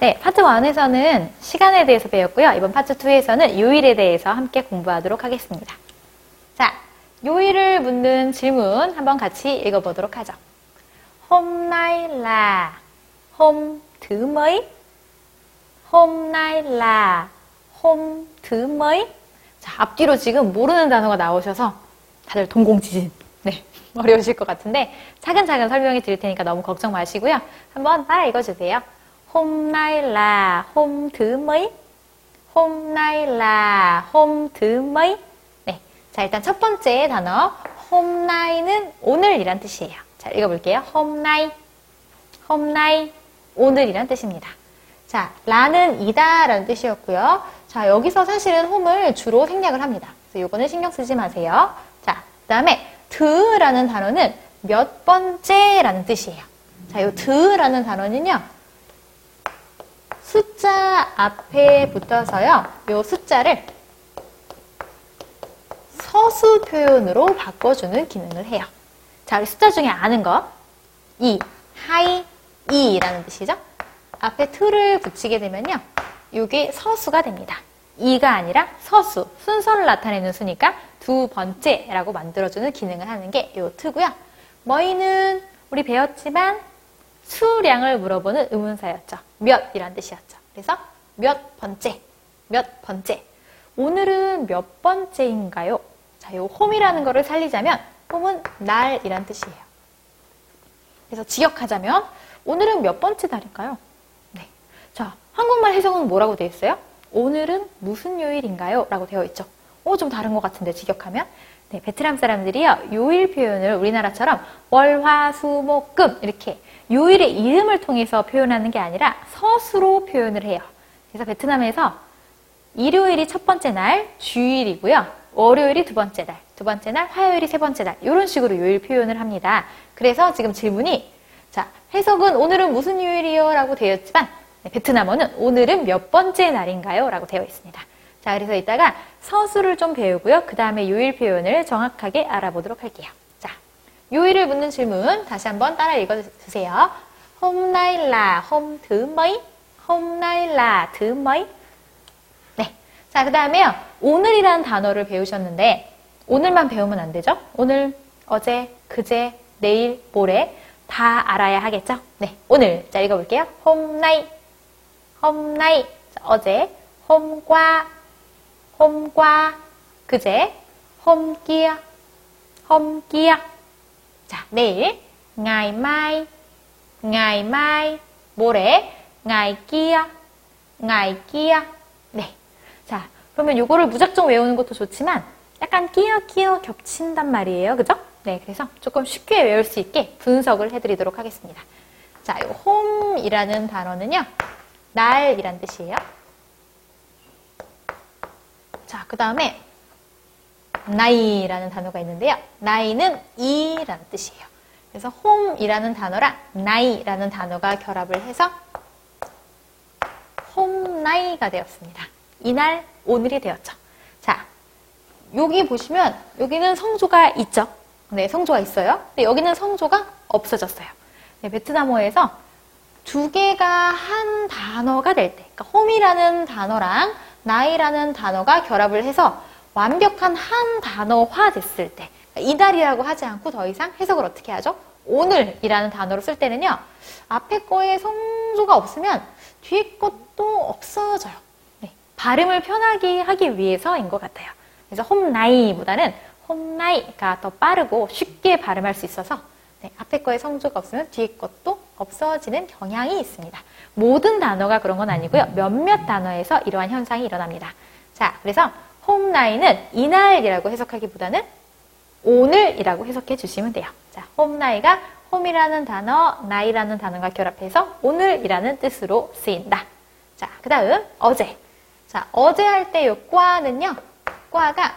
네, 파트 1에서는 시간에 대해서 배웠고요. 이번 파트 2에서는 요일에 대해서 함께 공부하도록 하겠습니다. 자, 요일을 묻는 질문 한번 같이 읽어보도록 하죠. Là hôm thứ mấy? 자, 앞뒤로 지금 모르는 단어가 나오셔서 다들 동공지진. 네, 어려우실 것 같은데 차근차근 설명해 드릴 테니까 너무 걱정 마시고요. 한번 따라 읽어주세요. Hôm nay là hôm thứ mấy? Hôm nay là hôm thứ mấy? 네, 자 일단 첫 번째 단어 hôm nay는 오늘이란 뜻이에요. 자 읽어볼게요. hôm nay, hôm nay 오늘이란 뜻입니다. 자, 라는 이다라는 뜻이었고요. 자, 여기서 사실은 홈을 주로 생략을 합니다. 그래서 이거는 신경 쓰지 마세요. 자, 그 다음에 드라는 단어는 몇 번째라는 뜻이에요. 자, 이 드라는 단어는요. 숫자 앞에 붙어서요. 이 숫자를 서수 표현으로 바꿔주는 기능을 해요. 자, 우리 숫자 중에 아는 거. 이, 하이, 이라는 뜻이죠. 앞에 틀을 붙이게 되면요. 이게 서수가 됩니다. 이가 아니라 서수, 순서를 나타내는 수니까 두 번째라고 만들어주는 기능을 하는 게 이 트고요. 머이는 우리 배웠지만 수량을 물어보는 의문사였죠. 몇이란 뜻이었죠. 그래서 몇 번째, 몇 번째. 오늘은 몇 번째인가요? 자, 요 홈이라는 거를 살리자면 홈은 날이란 뜻이에요. 그래서 지역하자면 오늘은 몇 번째 날일까요? 네. 자, 한국말 해석은 뭐라고 되어 있어요? 오늘은 무슨 요일인가요? 라고 되어 있죠. 어, 좀 다른 것 같은데, 직역하면. 네, 베트남 사람들이요, 요일 표현을 우리나라처럼 월, 화, 수, 목, 금, 이렇게 요일의 이름을 통해서 표현하는 게 아니라 서수로 표현을 해요. 그래서 베트남에서 일요일이 첫 번째 날, 주일이고요. 월요일이 두 번째 날, 두 번째 날, 화요일이 세 번째 날, 이런 식으로 요일 표현을 합니다. 그래서 지금 질문이, 자, 해석은 오늘은 무슨 요일이요? 라고 되어 있지만, 네, 베트남어는 오늘은 몇 번째 날인가요? 라고 되어 있습니다. 자, 그래서 이따가 서술을 좀 배우고요. 그 다음에 요일 표현을 정확하게 알아보도록 할게요. 자, 요일을 묻는 질문 다시 한번 따라 읽어주세요. Hôm nay là thứ mấy? 네. 자, 그 다음에요. 오늘이라는 단어를 배우셨는데, 오늘만 배우면 안 되죠? 오늘, 어제, 그제, 내일, 모레 다 알아야 하겠죠? 네. 오늘. 자, 읽어볼게요. Nay. 자, 어제. Hôm qua. 그제. Hôm kia. 자, 내일. Ngày mai. Ngày mai. 모레. Ngày kia. Ngày kia. 네. 자, 그러면 이거를 무작정 외우는 것도 좋지만 약간 끼어 끼어 겹친단 말이에요. 그죠? 네, 그래서 조금 쉽게 외울 수 있게 분석을 해드리도록 하겠습니다. 자, 이 홈이라는 단어는요. 날이란 뜻이에요. 자, 그 다음에 나이라는 단어가 있는데요. 나이는 이라는 뜻이에요. 그래서 홈이라는 단어랑 나이라는 단어가 결합을 해서 홈나이가 되었습니다. 이날, 오늘이 되었죠. 자, 여기 보시면 여기는 성조가 있죠. 네, 성조가 있어요. 근데 여기는 성조가 없어졌어요. 네, 베트남어에서 두 개가 한 단어가 될 때, 그러니까 홈이라는 단어랑 나이라는 단어가 결합을 해서 완벽한 한 단어화 됐을 때, 이달이라고 하지 않고 더 이상 해석을 어떻게 하죠? 오늘이라는 단어로 쓸 때는요, 앞에 거에 성조가 없으면 뒤에 것도 없어져요. 네, 발음을 편하게 하기 위해서인 것 같아요. 그래서 홈나이보다는 홈나이가 더 빠르고 쉽게 발음할 수 있어서 네, 앞에 거에 성조가 없으면 뒤에 것도 없어지는 경향이 있습니다. 모든 단어가 그런 건 아니고요. 몇몇 단어에서 이러한 현상이 일어납니다. 자, 그래서 홈나이는 이날이라고 해석하기보다는 오늘이라고 해석해 주시면 돼요. 자, 홈나이가 홈이라는 단어, 나이라는 단어가 결합해서 오늘이라는 뜻으로 쓰인다. 자, 그 다음 어제. 자, 어제 할 때요 꽈는요. 꽈가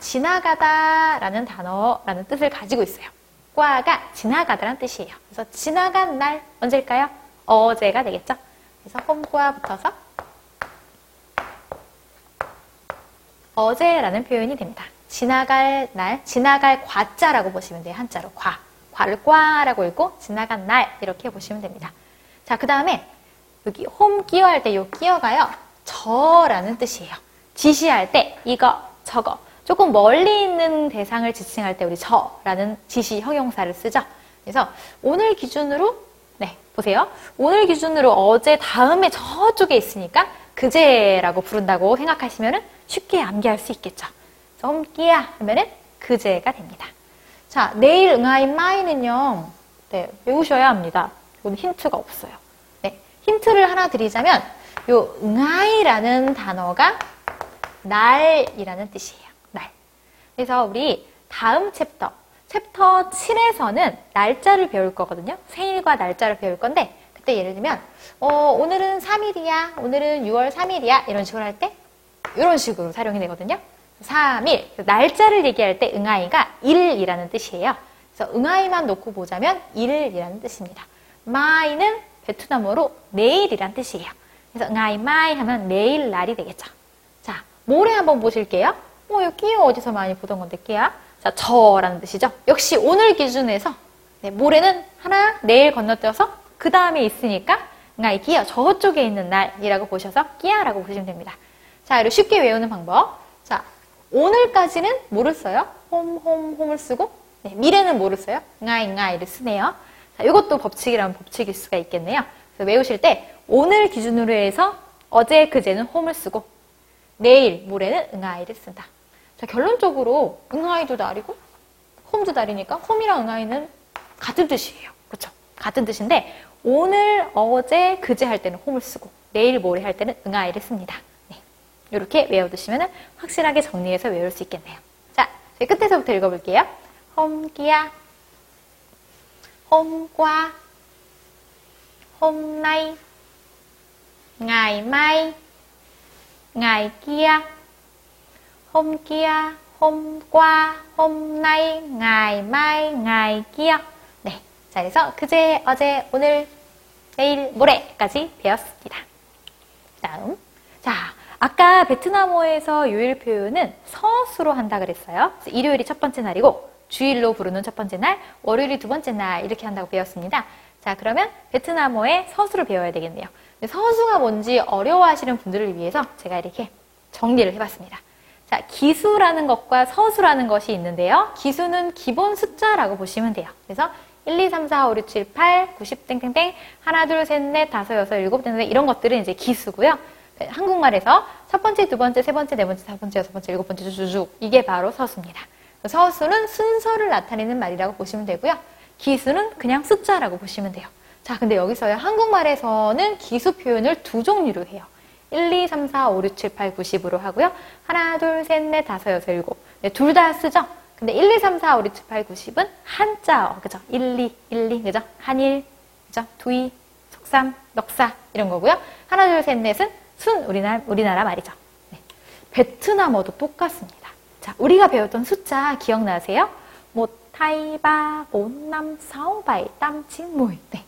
지나가다 라는 단어라는 뜻을 가지고 있어요. 꽈가 지나가다라는 뜻이에요. 그래서 지나간 날 언제일까요? 어제가 되겠죠. 그래서 홈과 붙어서 어제라는 표현이 됩니다. 지나갈 날, 지나갈 과자라고 보시면 돼요. 한자로 과. 과를 과라고 읽고 지나간 날 이렇게 보시면 됩니다. 자, 그 다음에 여기 홈 끼어 할 때 요 끼어가요. 저라는 뜻이에요. 지시할 때 이거 저거 조금 멀리 있는 대상을 지칭할 때 우리 저라는 지시 형용사를 쓰죠. 그래서 오늘 기준으로 네 보세요. 오늘 기준으로 어제 다음에 저쪽에 있으니까 그제라고 부른다고 생각하시면 쉽게 암기할 수 있겠죠. hôm kia 하면은 그제가 됩니다. 자 내일 ngày mai는요. 네 외우셔야 합니다. 이건 힌트가 없어요. 네 힌트를 하나 드리자면 요 ngày라는 단어가 날이라는 뜻이에요. 날. 그래서 우리 다음 chapter, chapter 7에서는 날짜를 배울 거거든요. 생일과 날짜를 배울 건데, 그때 예를 들면, 어, 오늘은 3일이야, 오늘은 6월 3일이야, 이런 식으로 할 때, 이런 식으로 사용이 되거든요. 3일. 날짜를 얘기할 때 ngày가 일이라는 뜻이에요. 그래서 ngày만 놓고 보자면 일이라는 뜻입니다. mai는 베트남어로 내일이란 뜻이에요. 그래서 ngày mai 하면 내일 날이 되겠죠. 자, 모레 한번 보실게요. ngày kia, 어디서 많이 보던 건데, kia. 자, 저라는 뜻이죠. 역시 오늘 기준에서, 네, 모레는 하나, 내일 건너뛰어서, 그 다음에 있으니까, 응아이 끼어, 저쪽에 있는 날이라고 보셔서, 끼야라고 보시면 됩니다. 자, 그리고 쉽게 외우는 방법. 자, 오늘까지는 뭐를 써요? 홈, 홈, 홈을 쓰고, 네, 미래는 뭐를 써요? 응아이, 응아이를 쓰네요. 자, 이것도 법칙이라면 법칙일 수가 있겠네요. 그래서 외우실 때, 오늘 기준으로 해서, 어제, 그제는 홈을 쓰고, 내일, 모레는 응아이를 쓴다. 자, 결론적으로 응아이도 날이고 홈도 날이니까 홈이랑 응아이는 같은 뜻이에요. 그렇죠? 같은 뜻인데 오늘, 어제, 그제 할 때는 홈을 쓰고 내일, 모레 할 때는 응아이를 씁니다. 네. 이렇게 외워두시면 확실하게 정리해서 외울 수 있겠네요. 자, 저희 끝에서부터 읽어볼게요. 홈기야, 홈과, 홈나이, ngày ngày kia, hôm kia, hôm qua, hôm. 네. 자, 그래서 그제, 어제, 오늘, 내일, 모레까지 배웠습니다. 다음. 자, 아까 베트남어에서 요일 표현은 서수로 한다 그랬어요. 일요일이 첫 번째 날이고, 주일로 부르는 첫 번째 날, 월요일이 두 번째 날, 이렇게 한다고 배웠습니다. 자, 그러면 베트남어의 서수를 배워야 되겠네요. 서수가 뭔지 어려워하시는 분들을 위해서 제가 이렇게 정리를 해봤습니다. 자, 기수라는 것과 서수라는 것이 있는데요. 기수는 기본 숫자라고 보시면 돼요. 그래서 1, 2, 3, 4, 5, 6, 7, 8, 90, 땡땡땡, 하나, 둘, 셋, 넷, 다섯, 여섯, 일곱, 땡땡, 이런 것들은 이제 기수고요. 한국말에서 첫 번째, 두 번째, 세 번째, 네 번째, 다섯 번째, 여섯 번째, 일곱 번째, 쭉쭉 이게 바로 서수입니다. 서수는 순서를 나타내는 말이라고 보시면 되고요. 기수는 그냥 숫자라고 보시면 돼요. 자, 근데 여기서요. 한국말에서는 기수 표현을 두 종류로 해요. 1, 2, 3, 4, 5, 6, 7, 8, 90으로 하고요. 하나, 둘, 셋, 넷, 다섯, 여섯, 일곱. 네, 둘 다 쓰죠? 근데 1, 2, 3, 4, 5, 6, 7, 8, 90은 한자어, 그죠? 1, 2, 1, 2, 그죠? 한일, 그죠? 두이, 속삼, 넉사, 이런 거고요. 하나, 둘, 셋, 넷은 순, 우리나라, 우리나라 말이죠. 네. 베트남어도 똑같습니다. 자, 우리가 배웠던 숫자 기억나세요? 뭐, 타이바, 본남, 사오바이, 땀칭무이. 네.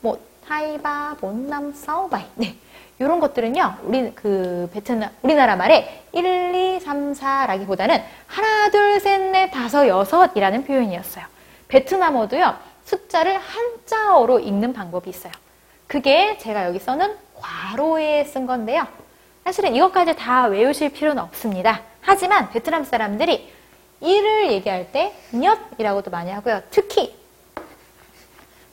뭐, 타이바, 본남, 사오바이. 네. 이런 것들은요, 우리, 그, 베트남, 우리나라 말에 1, 2, 3, 4라기보다는 하나, 둘, 셋, 넷, 다섯, 여섯이라는 표현이었어요. 베트남어도요, 숫자를 한자어로 읽는 방법이 있어요. 그게 제가 여기 써는 괄호에 쓴 건데요. 사실은 이것까지 다 외우실 필요는 없습니다. 하지만 베트남 사람들이 일을 얘기할 때 엿이라고도 많이 하고요. 특히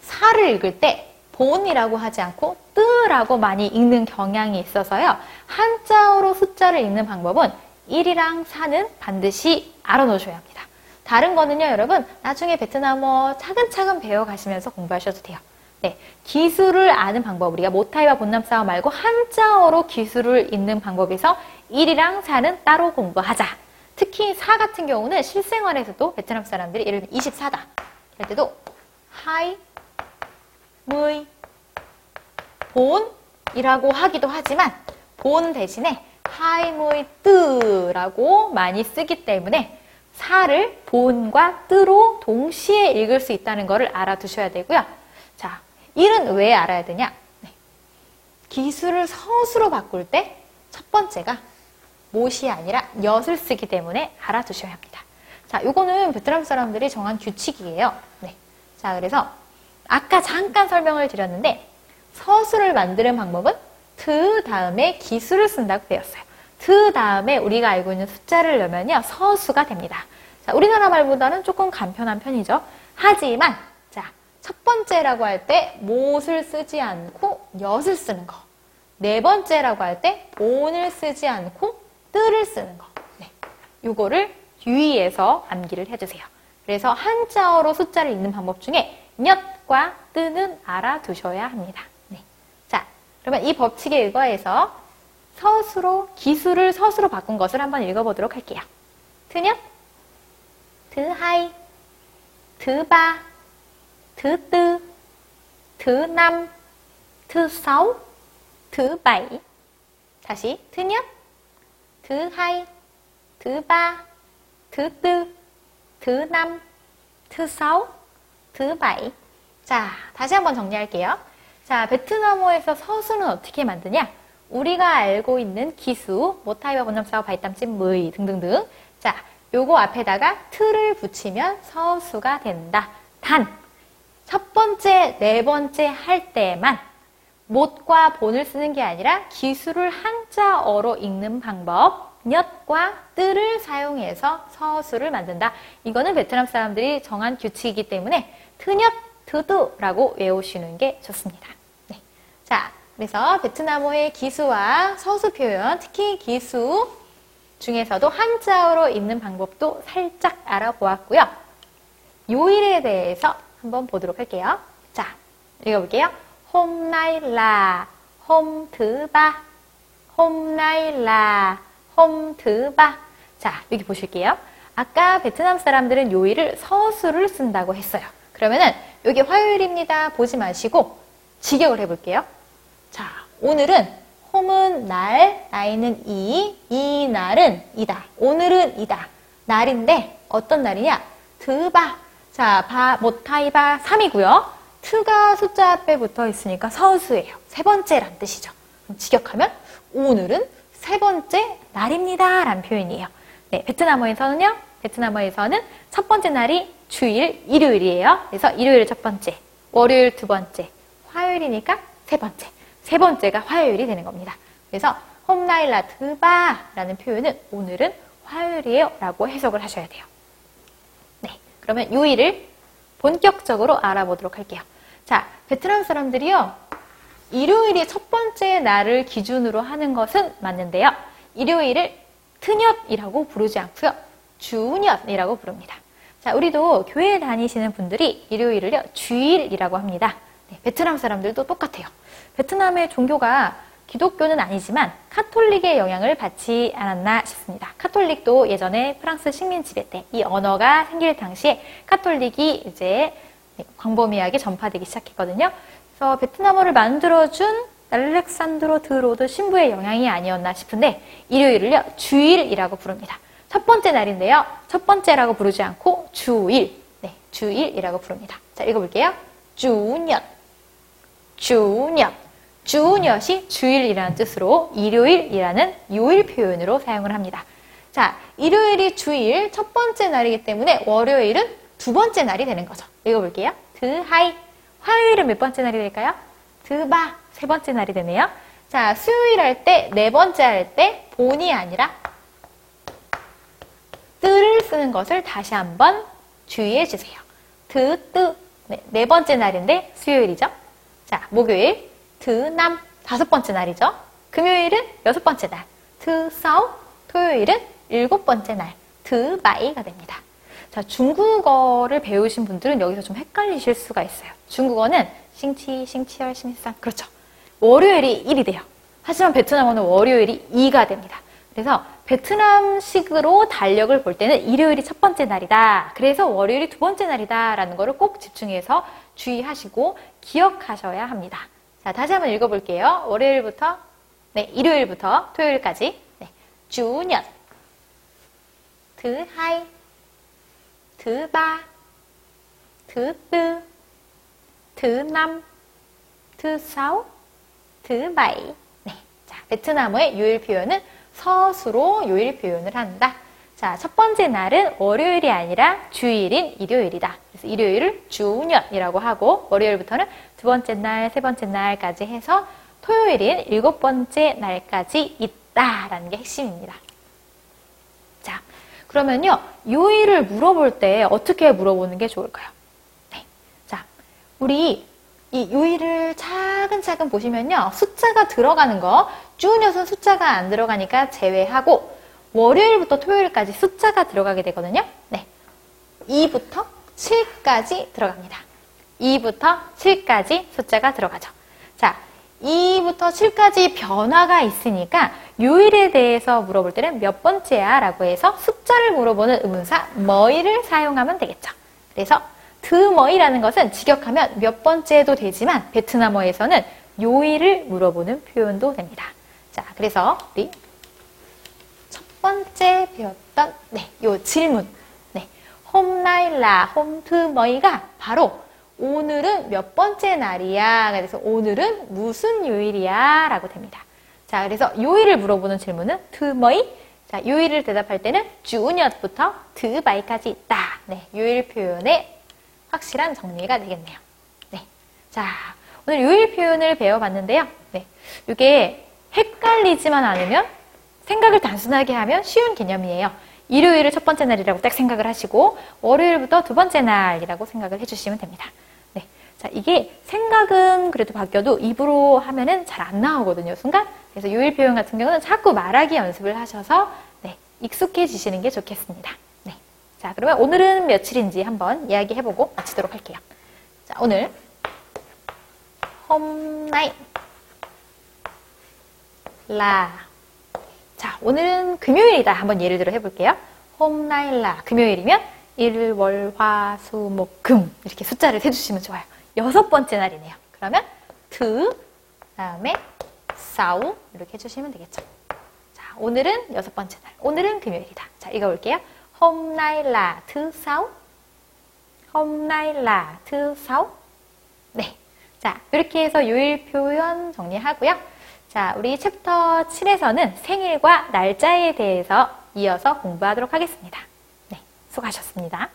사를 읽을 때 본이라고 하지 않고 뜨라고 많이 읽는 경향이 있어서요. 한자어로 숫자를 읽는 방법은 1이랑 4는 반드시 알아놓으셔야 합니다. 다른 거는요, 여러분, 나중에 베트남어 차근차근 배워가시면서 공부하셔도 돼요. 네, 기수를 아는 방법, 우리가 một hai ba bốn năm sáu 말고 한자어로 기수를 읽는 방법에서 1이랑 4는 따로 공부하자. 특히 4 같은 경우는 실생활에서도 베트남 사람들이 예를 들면 24다. 할 때도 hai, mươi, bốn이라고 하기도 하지만 bốn 대신에 hai, mươi, tư라고 많이 쓰기 때문에 사를 본과 뜨로 동시에 읽을 수 있다는 것을 알아두셔야 되고요. 자, 일은 왜 알아야 되냐? 네. 기술을 서수로 바꿀 때 첫 번째가 못이 아니라 엿을 쓰기 때문에 알아두셔야 합니다. 자, 요거는 베트남 사람들이 정한 규칙이에요. 네. 자, 그래서 아까 잠깐 설명을 드렸는데 서술을 만드는 방법은 트 다음에 기수를 쓴다고 배웠어요. 트 다음에 우리가 알고 있는 숫자를 넣으면요. 서수가 됩니다. 자, 우리나라 말보다는 조금 간편한 편이죠. 하지만 자, 첫 번째라고 할 때 못을 쓰지 않고 엿을 쓰는 거. 네 번째라고 할 때 본을 쓰지 않고 뜨를 쓰는 거. 네. 요거를 유의해서 암기를 해주세요. 그래서 한자어로 숫자를 읽는 방법 중에 엿과 뜨는 알아두셔야 합니다. 네. 자, 그러면 이 법칙에 의거해서 서수로 기수를 서수로 바꾼 것을 한번 읽어보도록 할게요. 트녁, 드하이, 드바, 드뜨, 드남, 드사우, 드바이. 다시 트녁, 드하이, 드바, 드뜨, 드남, 드사우, 드바이. 자, 다시 한번 정리할게요. 자, 베트남어에서 서수는 어떻게 만드냐? 우리가 알고 있는 기수, 모타이와 본점사와 바이땀찜, 의 등등등. 자, 요거 앞에다가 틀을 붙이면 서수가 된다. 단, 첫 번째, 네 번째 할 때만 못과 본을 쓰는 게 아니라 기수를 한자어로 읽는 방법, 엿과 뜨를 사용해서 서수를 만든다. 이거는 베트남 사람들이 정한 규칙이기 때문에 트엿, 트두라고 외우시는 게 좋습니다. 네. 자, 그래서 베트남어의 기수와 서수 표현, 특히 기수 중에서도 한자어로 읽는 방법도 살짝 알아보았고요. 요일에 대해서 한번 보도록 할게요. 자, 읽어볼게요. 홈나일라, 홈드바, 홈나일라, 홈드바. 자, 여기 보실게요. 아까 베트남 사람들은 요일을 서수를 쓴다고 했어요. 그러면은 여기 화요일입니다. 보지 마시고 직역을 해볼게요. 자, 오늘은 홈은 날, 나이는 이, 이 날은 이다. 오늘은 이다. 날인데 어떤 날이냐? 드바. 자, 바, 모타이바 3이고요. 트가 숫자 앞에 붙어 있으니까 서수예요. 세 번째란 뜻이죠. 그럼 직역하면 오늘은 세 번째 날입니다. 라는 표현이에요. 네, 베트남어에서는요. 베트남어에서는 첫 번째 날이 주일, 일요일이에요. 그래서 일요일 첫 번째, 월요일 두 번째, 화요일이니까 세 번째. 세 번째가 화요일이 되는 겁니다. 그래서 홈나일라 드바라는 표현은 오늘은 화요일이에요 라고 해석을 하셔야 돼요. 네, 그러면 요일을 본격적으로 알아보도록 할게요. 자, 베트남 사람들이요. 일요일이 첫 번째 날을 기준으로 하는 것은 맞는데요. 일요일을 트녁이라고 부르지 않고요. 주녁이라고 부릅니다. 자, 우리도 교회 다니시는 분들이 일요일을요, 주일이라고 합니다. 네, 베트남 사람들도 똑같아요. 베트남의 종교가 기독교는 아니지만 카톨릭의 영향을 받지 않았나 싶습니다. 카톨릭도 예전에 프랑스 식민 지배 때 이 언어가 생길 당시에 카톨릭이 이제 광범위하게 전파되기 시작했거든요. 그래서 베트남어를 만들어준 알렉산드르 드 로드 신부의 영향이 아니었나 싶은데 일요일을요 주일이라고 부릅니다. 첫 번째 날인데요. 첫 번째라고 부르지 않고 주일, 네, 주일이라고 부릅니다. 자 읽어볼게요. 주년, 주년. 주년이 주일이라는 뜻으로 일요일이라는 요일 표현으로 사용을 합니다. 자, 일요일이 주일 첫 번째 날이기 때문에 월요일은 두 번째 날이 되는 거죠. 읽어볼게요. 드하이. 화요일은 몇 번째 날이 될까요? 드바. 세 번째 날이 되네요. 자, 수요일 할 때, 네 번째 할 때, 본이 아니라 뜨를 쓰는 것을 다시 한번 주의해 주세요. 드, 뜨. 네, 네 번째 날인데 수요일이죠. 자, 목요일, 드남. 다섯 번째 날이죠. 금요일은 여섯 번째 날. 드사우. 토요일은 일곱 번째 날. 드바이가 됩니다. 자, 중국어를 배우신 분들은 여기서 좀 헷갈리실 수가 있어요. 중국어는 싱치, 싱치얼, 싱산. 그렇죠. 월요일이 1이 돼요. 하지만 베트남어는 월요일이 2가 됩니다. 그래서 베트남식으로 달력을 볼 때는 일요일이 첫 번째 날이다. 그래서 월요일이 두 번째 날이다. 라는 거를 꼭 집중해서 주의하시고 기억하셔야 합니다. 자, 다시 한번 읽어볼게요. 월요일부터, 네, 일요일부터 토요일까지. 네, 주년, 드하이, 드바, 드뜨, 드남, 드사우, 드바이. 네, 자, 베트남어의 요일 표현은 서수로 요일 표현을 한다. 자, 첫 번째 날은 월요일이 아니라 주일인 일요일이다. 그래서 일요일을 주년이라고 하고 월요일부터는 두 번째 날, 세 번째 날까지 해서 토요일인 일곱 번째 날까지 있다라는 게 핵심입니다. 자, 그러면요. 요일을 물어볼 때 어떻게 물어보는 게 좋을까요? 네. 자, 우리 이 요일을 차근차근 보시면요. 숫자가 들어가는 거, 주년은 숫자가 안 들어가니까 제외하고 월요일부터 토요일까지 숫자가 들어가게 되거든요. 네. 2부터 7까지 들어갑니다. 2부터 7까지 숫자가 들어가죠. 자, 2부터 7까지 변화가 있으니까 요일에 대해서 물어볼 때는 몇 번째야 라고 해서 숫자를 물어보는 의문사 뭐이를 사용하면 되겠죠. 그래서 드머이라는 것은 직역하면 몇 번째도 되지만 베트남어에서는 요일을 물어보는 표현도 됩니다. 자, 그래서 우리 첫 번째 배웠던 네, 요 질문. 네. 홈나일라 홈트머이가 바로 오늘은 몇 번째 날이야? 그래서 오늘은 무슨 요일이야? 라고 됩니다. 자, 그래서 요일을 물어보는 질문은 트머이. 자, 요일을 대답할 때는 주년부터 드바이까지 있다. 네, 요일 표현의 확실한 정리가 되겠네요. 네. 자, 오늘 요일 표현을 배워봤는데요. 네. 이게 헷갈리지만 않으면 생각을 단순하게 하면 쉬운 개념이에요. 일요일을 첫 번째 날이라고 딱 생각을 하시고 월요일부터 두 번째 날이라고 생각을 해주시면 됩니다. 네. 자, 이게 생각은 그래도 바뀌어도 입으로 하면은 잘 안 나오거든요, 순간. 그래서 요일 표현 같은 경우는 자꾸 말하기 연습을 하셔서 네, 익숙해지시는 게 좋겠습니다. 네. 자, 그러면 오늘은 며칠인지 한번 이야기해보고 마치도록 할게요. 자, 오늘 홈나잇 라. 자, 오늘은 금요일이다. 한번 예를 들어 해볼게요. 홈나일라. 금요일이면 일, 월, 화, 수, 목, 금. 이렇게 숫자를 세주시면 좋아요. 여섯 번째 날이네요. 그러면 트, 다음에 사우. 이렇게 해주시면 되겠죠. 자, 오늘은 여섯 번째 날. 오늘은 금요일이다. 자, 읽어볼게요. 홈나일라, 트, 사우. 홈나일라, 트, 사우. 네. 자, 이렇게 해서 요일 표현 정리하고요. 자, 우리 챕터 7에서는 생일과 날짜에 대해서 이어서 공부하도록 하겠습니다. 네, 수고하셨습니다.